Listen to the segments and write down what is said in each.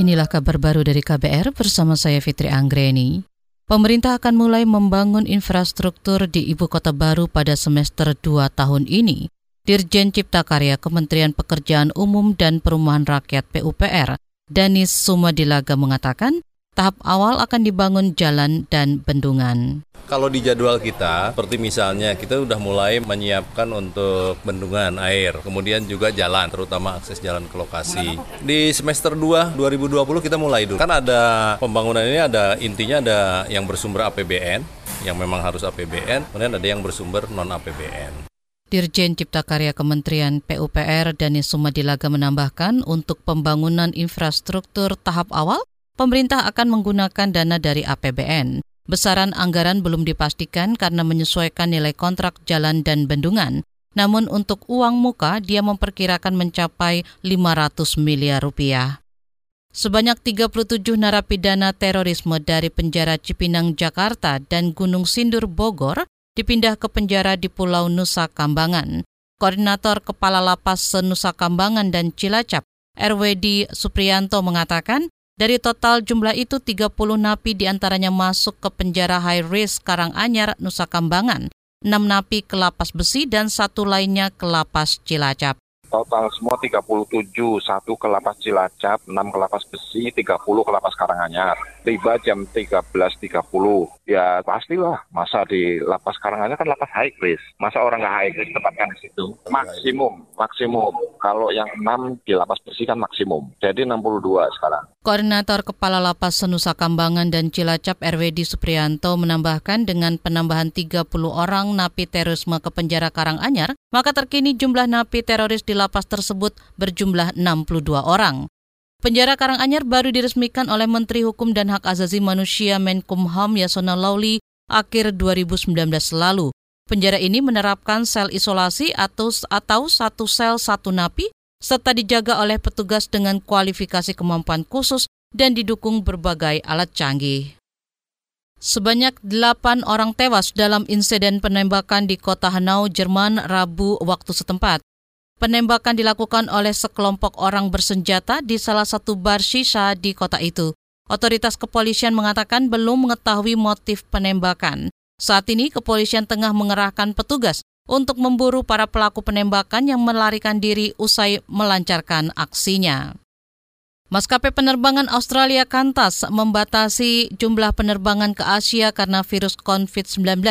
Inilah kabar baru dari KBR bersama saya Fitri Anggreni. Pemerintah akan mulai membangun infrastruktur di ibu kota baru pada semester 2 tahun ini. Dirjen Cipta Karya Kementerian Pekerjaan Umum dan Perumahan Rakyat PUPR, Danis Sumadilaga mengatakan, tahap awal akan dibangun jalan dan bendungan. Kalau di jadwal kita, seperti misalnya kita sudah mulai menyiapkan untuk bendungan air, kemudian juga jalan, terutama akses jalan ke lokasi. Di semester 2 2020 kita mulai dulu. Kan ada pembangunan ini ada intinya ada yang bersumber APBN, yang memang harus APBN, kemudian ada yang bersumber non APBN. Dirjen Cipta Karya Kementerian PUPR Dani Sumadilaga menambahkan untuk pembangunan infrastruktur tahap awal, pemerintah akan menggunakan dana dari APBN. Besaran anggaran belum dipastikan karena menyesuaikan nilai kontrak jalan dan bendungan. Namun untuk uang muka dia memperkirakan mencapai 500 miliar rupiah. Sebanyak 37 narapidana terorisme dari penjara Cipinang, Jakarta dan Gunung Sindur, Bogor dipindah ke penjara di Pulau Nusa Kambangan. Koordinator Kepala Lapas Senusa Kambangan dan Cilacap, RWD Supriyanto mengatakan dari total jumlah itu 30 napi di antaranya masuk ke penjara high risk Karanganyar, Nusa Kambangan, 6 napi ke lapas besi dan satu lainnya ke lapas Cilacap. Total semua 37, satu ke lapas Cilacap, 6 ke lapas besi, 30 ke lapas Karanganyar. Tiba jam 13.30. Ya pastilah, masa di lapas Karanganyar kan lapas high risk. Masa orang nggak high risk tempatkan di situ? Maksimum, maksimum. Kalau yang 6 di lapas besi kan maksimum. Jadi 62 sekarang. Koordinator Kepala Lapas Senusa Kambangan dan Cilacap RWD Supriyanto menambahkan dengan penambahan 30 orang napi terorisme ke penjara Karanganyar, maka terkini jumlah napi teroris di lapas tersebut berjumlah 62 orang. Penjara Karanganyar baru diresmikan oleh Menteri Hukum dan Hak Azazi Manusia Menkumham Yasona Lauli akhir 2019 lalu. Penjara ini menerapkan sel isolasi atau, atau satu sel satu napi serta dijaga oleh petugas dengan kualifikasi kemampuan khusus dan didukung berbagai alat canggih. Sebanyak delapan orang tewas dalam insiden penembakan di kota Hanau, Jerman, Rabu waktu setempat. Penembakan dilakukan oleh sekelompok orang bersenjata di salah satu bar shisha di kota itu. Otoritas kepolisian mengatakan belum mengetahui motif penembakan. Saat ini kepolisian tengah mengerahkan petugas untuk memburu para pelaku penembakan yang melarikan diri usai melancarkan aksinya. Maskapai penerbangan Australia Qantas membatasi jumlah penerbangan ke Asia karena virus COVID-19.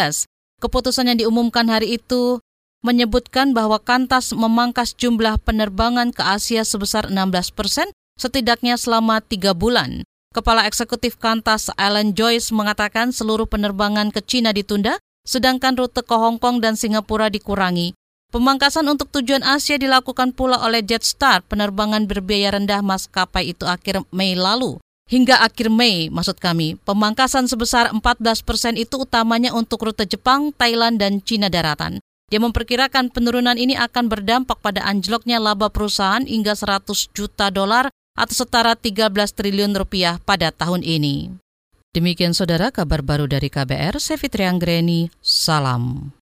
Keputusan yang diumumkan hari itu menyebutkan bahwa Kantas memangkas jumlah penerbangan ke Asia sebesar 16 persen setidaknya selama tiga bulan. Kepala Eksekutif Kantas Alan Joyce mengatakan seluruh penerbangan ke China ditunda, sedangkan rute ke Hong Kong dan Singapura dikurangi. Pemangkasan untuk tujuan Asia dilakukan pula oleh Jetstar, penerbangan berbiaya rendah maskapai itu akhir Mei lalu. Hingga akhir Mei, maksud kami, pemangkasan sebesar 14 persen itu utamanya untuk rute Jepang, Thailand, dan Cina daratan. Dia memperkirakan penurunan ini akan berdampak pada anjloknya laba perusahaan hingga 100 juta dolar atau setara 13 triliun rupiah pada tahun ini. Demikian saudara kabar baru dari KBR, saya Fitri Anggreni, salam.